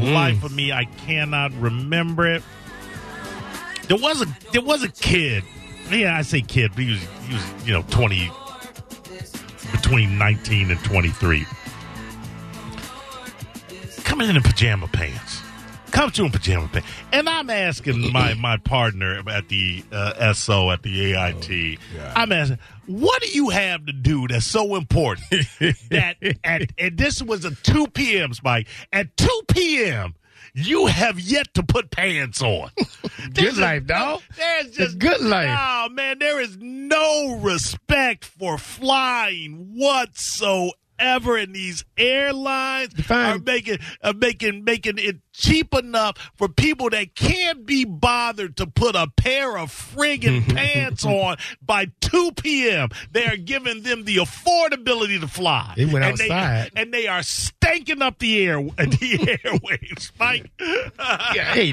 Mm. life of me, I cannot remember it. There was a there was a kid. Yeah, I say kid, but he was he was you know twenty between nineteen and twenty three. Coming in in pajama pants. Comes to in pajama pants. And I'm asking my, my partner at the uh, SO at the AIT, I'm asking, what do you have to do that's so important that at, and this was a 2 p.m. Spike, at 2 p.m., you have yet to put pants on. Good life, dog. There's just good life. Oh man, there is no respect for flying whatsoever. Ever, and these airlines Define- are making are making making it cheap enough for people that can't be bothered to put a pair of friggin' pants on by 2 p.m. They are giving them the affordability to fly. They went and outside. and they are stanking up the air the airwaves. Mike, Yeah, hey,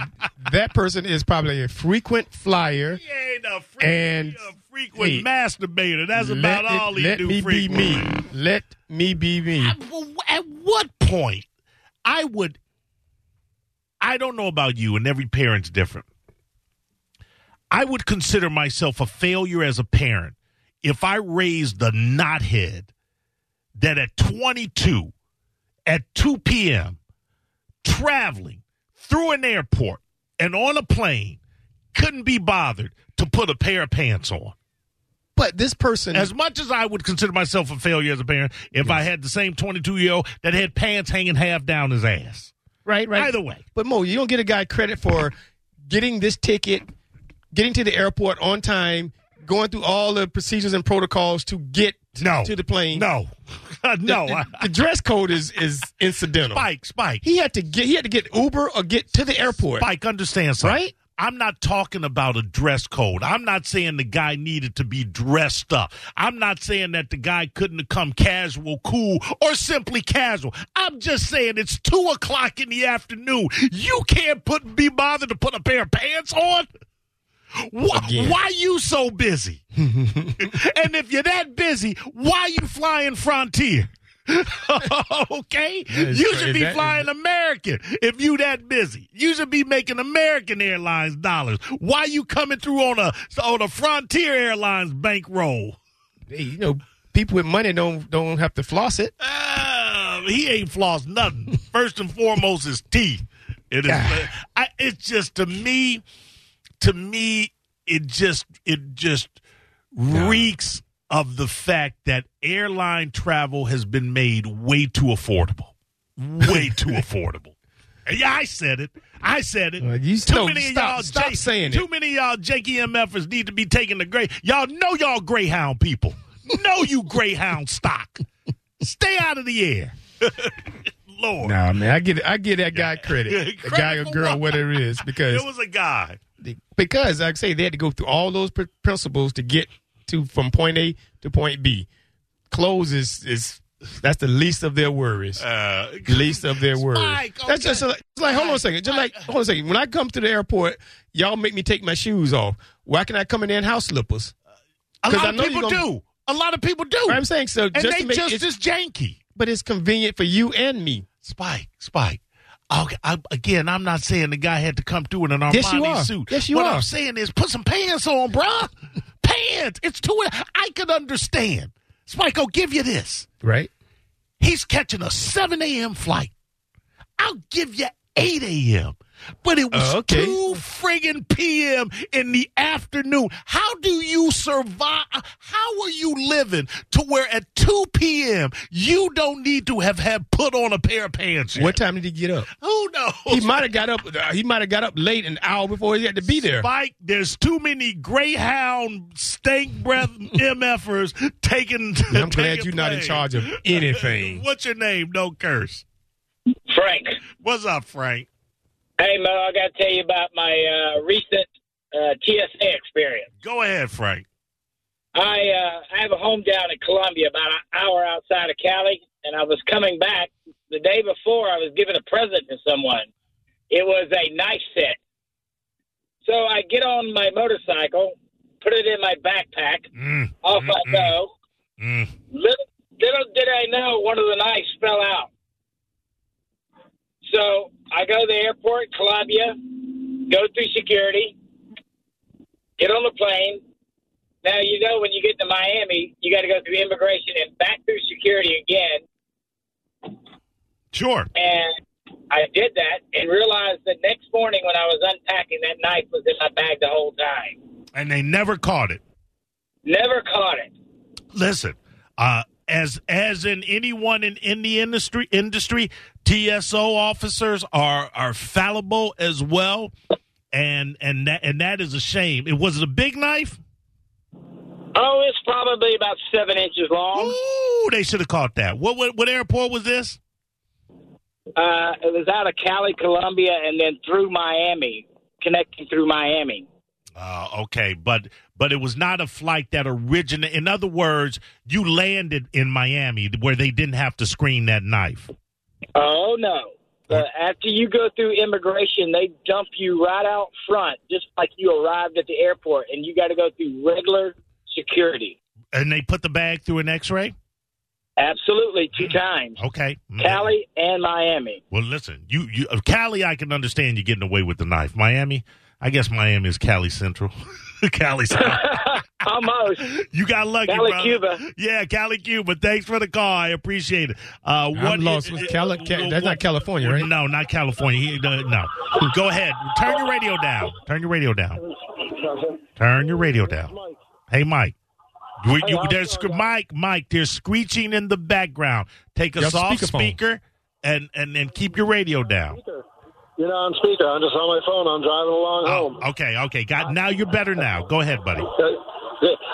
that person is probably a frequent flyer. He ain't a frequent, And, a frequent hey, masturbator. That's about it- all he let do Let me be frequently. me. Let me be me. At, at what point I would I don't know about you and every parent's different. I would consider myself a failure as a parent if I raised the knothead that at 22 at 2 p.m. traveling through an airport and on a plane couldn't be bothered to put a pair of pants on. But this person, As much as I would consider myself a failure as a parent, if I had the same 22 year old that had pants hanging half down his ass. right, right. Either way. But Mo, you don't get a guy credit for getting this ticket, getting to the airport on time, going through all the procedures and protocols to get No. to the plane. No. no. the, I- the dress code is is incidental. Spike, Spike. He had to get he had to get Uber or get to the airport. Spike, understand something. Right? I'm not talking about a dress code. I'm not saying the guy needed to be dressed up. I'm not saying that the guy couldn't have come casual, cool, or simply casual. I'm just saying it's two o'clock in the afternoon. You can't put be bothered to put a pair of pants on. Why, Again. why you so busy? and if you're that busy, why you flying Frontier? okay, you should be is- flying American if you that busy. You should be making American Airlines dollars. Why you coming through on a on a Frontier Airlines bankroll? Hey, you know, people with money don't don't have to floss it. Uh, he ain't flossed nothing. First and foremost, his teeth. It is. I, it's just to me, to me, it just it just reeks of the fact that airline travel has been made way too affordable, way too affordable. Yeah, I said it. I said it. Well, you- too no, many stop- of y'all, stop J- saying too it. many of y'all MFers need to be taking the gray. Y'all know y'all Greyhound people. Know you Greyhound stock. Stay out of the air. Lord. Nah, man, I get I get that guy credit, a guy or girl, what? whatever it is, because It was a guy. because like I say they had to go through all those pr- principles to get to from point A to point B. Clothes is is that's the least of their worries. Uh, least of their worries. Spike, That's just like, like hold on a second. Just like hold on a second. When I come to the airport, y'all make me take my shoes off. Why can I come in there in house slippers? a lot I of know people gonna- do. A lot of people do. I'm saying so and just they make just as janky. but it's convenient for you and me. Spike, Spike. Okay, I, again, I'm not saying the guy had to come through in an Armani Yes, you are. suit. Yes, you what are. I'm saying is put some pants on, bruh. It's too. I can understand. Spike, I'll give you this. Right? He's catching a 7 a.m. flight. I'll give you 8 a.m. But it was Uh, okay. 2 friggin' p.m. in the afternoon. How do you survive? How are you living to where at 2 p.m. you don't need to have had put on a pair of pants yet? What time did he get up? Who knows? He might have got up. uh, He might have got up late, an hour before he had to be there. Spike, there's too many Greyhound stank breath MFers taking. I'm glad you're not in charge of anything. What's your name? Don't curse. Frank. What's up, Frank? Hey, Mo, I got to tell you about my uh, recent uh, TSA experience. Go ahead, Frank. I uh, I have a home down in Colombia, about an hour outside of Cali, and I was coming back the day before. I was giving a present to someone. It was a knife set. So I get on my motorcycle, put it in my backpack, Mm, off mm, I go. mm. Little, little did I know one of the knives fell out. So I go to the airport, Colombia, go through security, get on the plane. Now, you know, when you get to Miami, you got to go through immigration and back through security again. Sure. And I did that and realized the next morning when I was unpacking, that knife was in my bag the whole time. And they never caught it. Never caught it. Listen, uh, as as in anyone in, in the industry industry, TSO officers are are fallible as well, and and that and that is a shame. It was it a big knife. Oh, it's probably about seven inches long. Ooh, they should have caught that. What, what what airport was this? Uh, it was out of Cali, Colombia, and then through Miami, connecting through Miami. Uh, okay, but but it was not a flight that originated. In other words, you landed in Miami where they didn't have to screen that knife. Oh no! Uh, after you go through immigration, they dump you right out front, just like you arrived at the airport, and you got to go through regular security. And they put the bag through an X-ray. Absolutely, two times. Okay, Cali and Miami. Well, listen, you you uh, Cali, I can understand you getting away with the knife. Miami, I guess Miami is Cali Central. Cali Central. Almost. You got lucky, Cali, brother. Cuba. Yeah, Cali, Cuba. Thanks for the call. I appreciate it. Uh, what I'm lost. What's Cali- Ca- that's not California, right? No, not California. He, uh, no. Go ahead. Turn your radio down. Turn your radio down. Turn your radio down. Hey, Mike. You, you, there's Mike. Mike. There's screeching in the background. Take a You have soft speaker and and and keep your radio down. You're not on speaker. I'm just on my phone. I'm driving along oh, home. Oh, okay, okay. Got now. You're better now. Go ahead, buddy.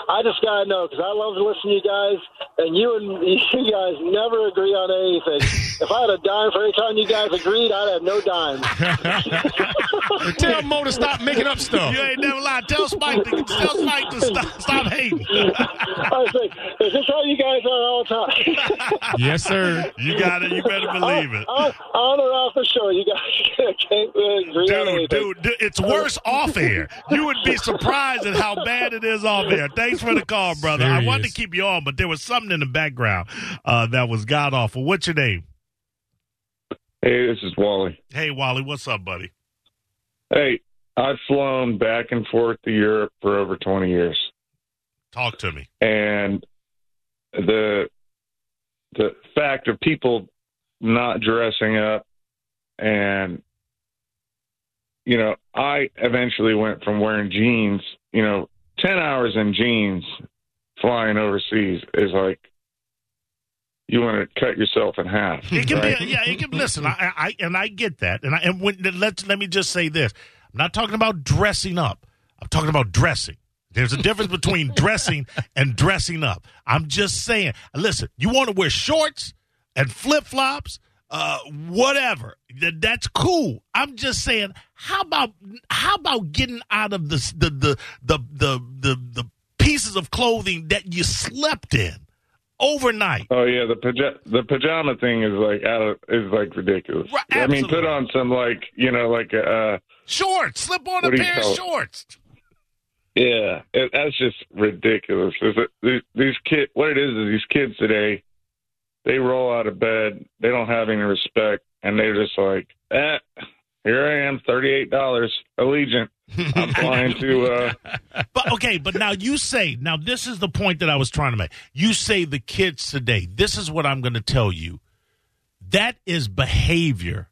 I just gotta know because I love to listen to you guys, and you and you guys never agree on anything. if I had a dime for every time you guys agreed, I'd have no dime. Tell Mo to stop making up stuff. You ain't never lied. Tell Spike to tell Spike to stop, stop hating. I was like, is this how you guys are all the time? Yes, sir. You got it. You better believe it. on, on or off the show, you guys can't really agree on Dude, anything. dude, dude, it's worse off air. You would be surprised at how bad it is off air. Thanks for the call, brother. I wanted to keep you on, but there was something in the background uh, that was god awful. What's your name? Hey, this is Wally. Hey, Wally. What's up, buddy? Hey, I've flown back and forth to Europe for over 20 years. Talk to me. And the the fact of people not dressing up and you know, I eventually went from wearing jeans, you know, 10 hours in jeans flying overseas is like you want to cut yourself in half. It can right? be, yeah. It can listen. I, I and I get that, and I and when let's let me just say this: I'm not talking about dressing up. I'm talking about dressing. There's a difference between dressing and dressing up. I'm just saying. Listen, you want to wear shorts and flip flops, uh, whatever. That, that's cool. I'm just saying. How about how about getting out of the the the the the the, the pieces of clothing that you slept in overnight? Oh yeah, the paja- the pajama thing is like out of is like ridiculous. Right, I mean, put on some like you know like a uh, Shorts. Slip on a What do you pair of call it? shorts. yeah, it, that's just ridiculous. It, these, these kid, what it is is these kids today, they roll out of bed, they don't have any respect, and they're just like, eh, here I am, thirty eight dollars, Allegiant. I'm flying to. uh But okay, but now you say, now this is the point that I was trying to make. You say the kids today, this is what I'm going to tell you. That is behavior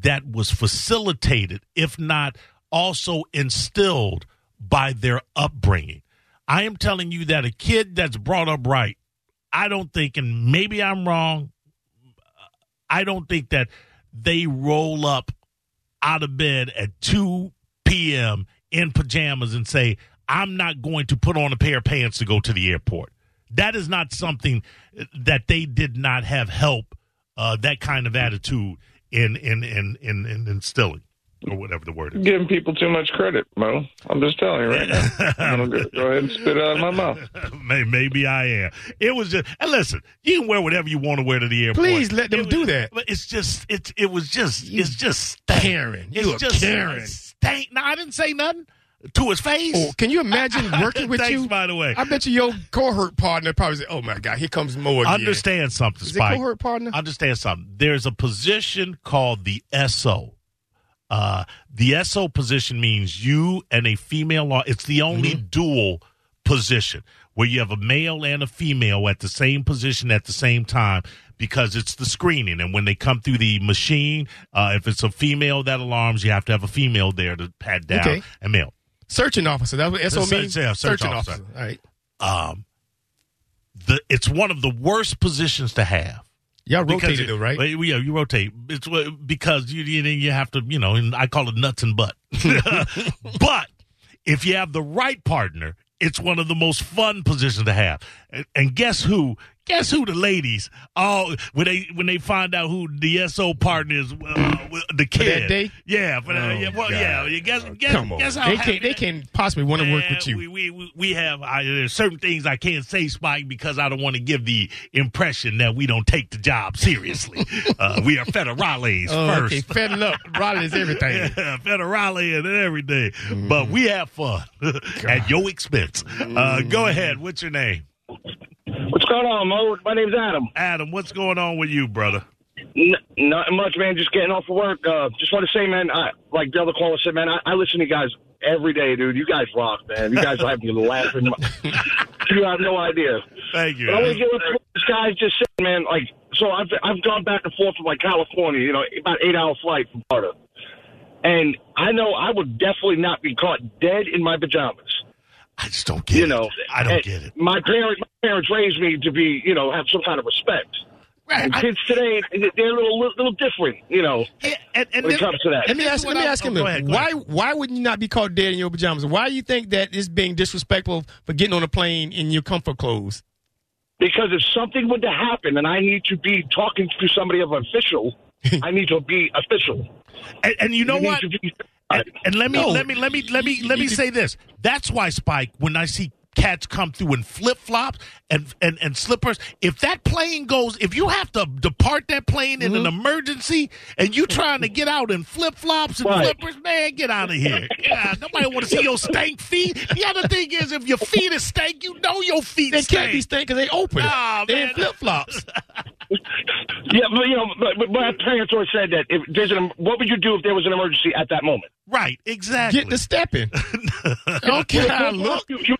that was facilitated, if not also instilled by their upbringing. I am telling you that a kid that's brought up right, I don't think, and maybe I'm wrong, I don't think that they roll up out of bed at 2 p.m. in pajamas and say, I'm not going to put on a pair of pants to go to the airport. That is not something that they did not have help, uh, that kind of attitude in, in, in, in, in instilling, or whatever the word is. Giving people too much credit, Mo. I'm just telling you right now. I'm gonna go, go ahead and spit it out of my mouth. May- Maybe I am. It was just, and listen, you can wear whatever you want to wear to the airport. Please let them It do was- that. But it's just, it's, it was just, it's just stank. Karen. It's You a just Karen. stank. No, I didn't say nothing. to his face. Oh, can you imagine working with Thanks, you? by the way. I bet you your cohort partner probably said, "Oh my God, here comes more." again." Understand something, Is it Spike. cohort partner? Understand something. There's a position called the SO. Uh, the SO position means you and a female law. It's the only Mm-hmm. dual position where you have a male and a female at the same position at the same time because it's the screening. And when they come through the machine, uh, if it's a female that alarms, you have to have a female there to pat down Okay. a male. Searching officer. That's what SO means. yeah, search Searching officer. All right. Um, the it's one of the worst positions to have. Y'all Because rotated it- though, right? Yeah, you rotate. It's because you you, you have to, you know, and I call it nuts and butt. but if you have the right partner, it's one of the most fun positions to have. And guess who? Guess who the ladies? Oh, when they when they find out who the SO partner is, uh, the kid. day? Yeah, for that, Oh, yeah, well, God. yeah. You guess, guess, Come on. guess how They can't. They can possibly want to work with you. We, we, we- have I, there's certain things I can't say, Spike, because I don't want to give the impression that we don't take the job seriously. uh, we are federales Oh, first. okay. Fed up. Raleigh is everything. Yeah, federale and everything. But we have fun at your expense. Uh, go ahead. What's your name? What's going on, Mo? My name's Adam. Adam, what's going on with you, brother? N- nothing much, man. Just getting off of work. Uh, just want to say, man, I, like the other caller said, man, I, I listen to you guys every day, dude. You guys rock, man. You guys have me laughing. you have no idea. Thank you. But I want to get what this guy's just saying, man. Like, so I've I've gone back and forth from like California, you know, about eight hour flight from Florida, and I know I would definitely not be caught dead in my pajamas. I just don't get You it. know, I don't get it. My parents, my parents raised me to be, you know, have some kind of respect. And kids today, they're a little little different, you know, And, and, and when it comes to that. Let me ask. is Let me I- ask oh, him. go ahead, go why? ahead. Why would you not be caught dead in your pajamas? Why do you think that it's being disrespectful for getting on a plane in your comfort clothes? Because if something were to happen and I need to be talking to somebody of official, I need to be official. and, and you know You need what? to be- And, and let me No. let me let me let me let me say this. That's why Spike, when I see cats come through in flip flops and, and and slippers, if that plane goes, if you have to depart that plane in Mm-hmm. an emergency and you trying to get out in flip flops and Right. flippers, man, get out of here. Yeah, nobody want to see your stank feet. The other thing is, if your feet is stank, you know your feet They stink. can't be stank because they open. Nah, they flip flops. Yeah, but you know, but, but my parents always said that if there's an, what would you do if there was an emergency at that moment? right, exactly. Get the stepping. okay, I look. You, you,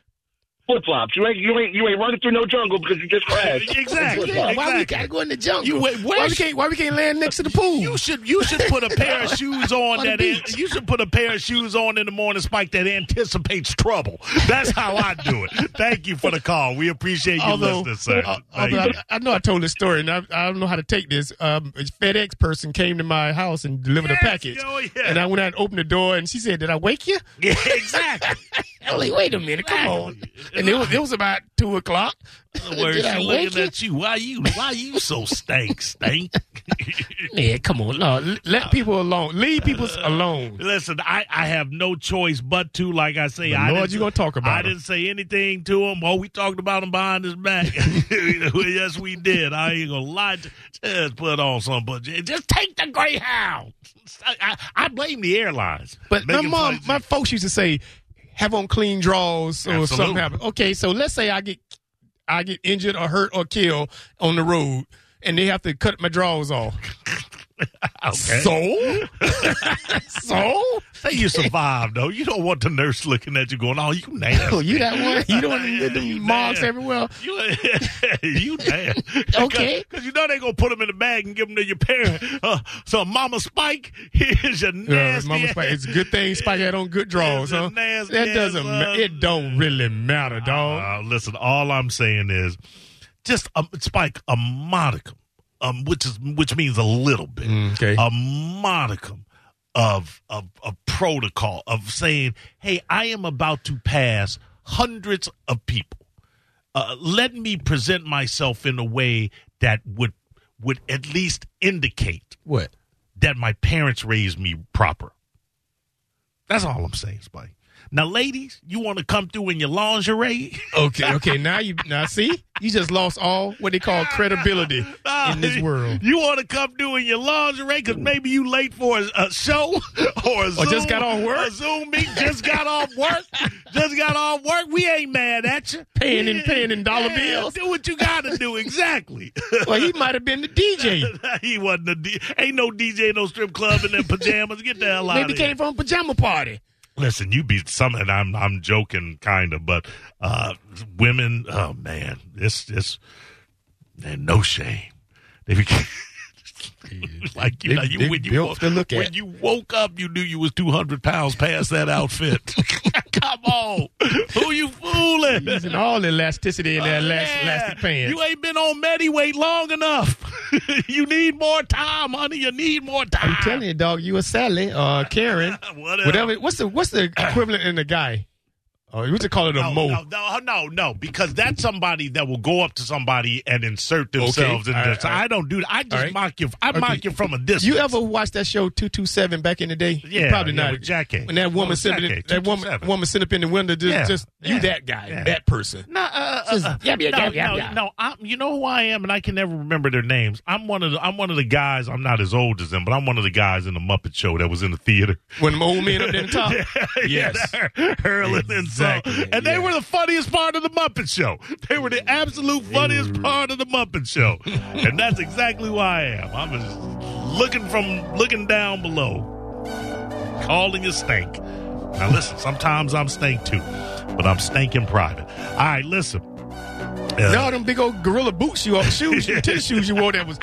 flip flops. You ain't you ain't you ain't running through no jungle because you just crashed. exactly. Yeah, why we exactly. gotta go in the jungle? You wait, why we can't? Why we can't land next to the pool? You should you should put a pair of shoes on On the that beach. you should put a pair of shoes on in the morning, Spike, that anticipates trouble. That's how I do it. Thank you for the call. We appreciate you although, listening, sir. uh, although you. I, I know I told this story, and I, I don't know how to take this. Um, a FedEx person came to my house and delivered Yes, a package, oh, yeah. and I went out and opened the door, and she said, "Did I wake you?" Yeah, exactly. I was like, "Wait a minute, come on!" And it was it was about two o'clock. Where she looking you? at you? Why you why you so stank, stank? Man, come on, no, let people alone. Leave uh, people alone. Listen, I, I have no choice but to, like I say, But I Lord, didn't, you gonna talk about I him. didn't say anything to him. Oh, we talked about him behind his back. yes, we did. I ain't gonna lie. To, just put on some, but just take the Greyhound. I, I, I blame the airlines. But my mom, my folks used to say, "Have on clean draws or Absolutely. something happen." Okay, so let's say I get I get injured or hurt or killed on the road, and they have to cut my drawers off. okay. So, so say you survived though. You don't want the nurse looking at you going, "Oh, you nasty." oh, you that one? You don't Yeah, want the you marks nasty. everywhere. You, you damn. Okay. Because you know they're going to put them in the bag and give them to your parent. Uh, so, Mama Spike, here's your Uh, nasty Mama Spike, it's a good thing Spike had on good drawers, huh? nasty That doesn't. it don't really matter, dog. Uh, listen, all I'm saying is just, um, Spike, a modicum, um, which is which means a little bit. Mm, okay. A modicum of, of, of protocol of saying, hey, I am about to pass hundreds of people. Uh, let me present myself in a way that would would at least indicate what? that my parents raised me proper. That's all I'm saying, Spike. Now, ladies, you want to come through in your lingerie? Okay, okay. Now you now see you just lost all what they call credibility in this world. You want to come through in your lingerie because maybe you late for a, a show or a Zoom, just got off work? A Zoom meet, just got off work, just got off work. We ain't mad at you. Paying and paying in dollar Yeah, bills. Do what you got to do exactly. Well, he might have been the DJ. he wasn't a D- ain't no DJ no strip club in them pajamas. Get the hell out Maybe of here. came from a pajama party. Listen, you be some, and I'm I'm joking, kind of, but uh, women, oh man, this this, man, no shame. They like you They- know, you when you woke, when you woke up, you knew you was 200 pounds past that outfit. Come on, who you fooling? Using all the elasticity in that Oh, elas- yeah. elastic pants. You ain't been on Mediweight long enough. you need more time, honey. You need more time. I'm telling you, dog. You a Sally, uh, Karen, Whatever. whatever. What's the what's the equivalent in the guy? Oh, you to call it a No, mo. no, no, no, no, because that's somebody that will go up to somebody and insert themselves in all this. right. I don't do that. I just right. mock you. I Okay. mock you from a distance. You ever watched that show two two seven back in the day? You Yeah, probably yeah, not. with Jackée. When that woman Oh, sitting, in, that woman woman sitting up in the window, just, Yeah, just yeah, you that guy, yeah. that person. No, uh, Just, uh, yap, yap, no, yap, no, yap. no. I'm, you know who I am, and I can never remember their names. I'm one of the. I'm one of the guys. I'm not as old as them, but I'm one of the guys in the Muppet Show that was in the theater. When the old men up there top. yes, hurling Exactly, and they were the funniest part of the Muppet Show. They were the absolute funniest part of the Muppet Show, and that's exactly who I am. I'm looking from looking down below, calling a stink. Now listen, sometimes I'm stink too, but I'm stink in private. All right, listen. Uh, No, them big old gorilla boots you shoes, tennis shoes you wore that was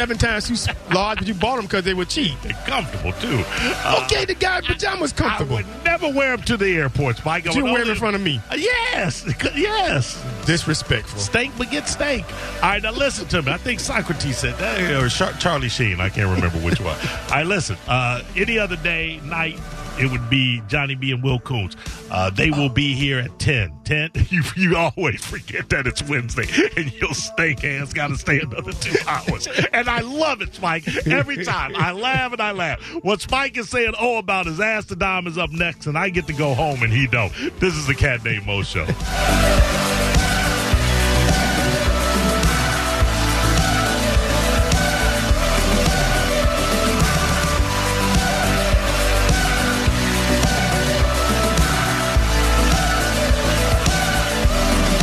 seven times too large, but you bought them because they were cheap. they're comfortable too. Uh, Okay, the guy in pajamas I comfortable. would never wear them to the airports. I you wear them in front of me. Uh, Yes, yes. Disrespectful. Steak beget steak. All right, now listen to me. I think Socrates said that, or Char- Charlie Sheen. I can't remember which one. All right, listen. Uh, any other day, night, it would be Johnny B and Will Coons. Uh, they will be here at 10. 10, you, you always forget that it's Wednesday, and your steak ass got to stay another two hours. And I love it, Spike. Every time. I laugh and I laugh. What Spike is saying, oh, about his ass dime is up next, and I get to go home, and he don't. This is the Cat Named Mo Show.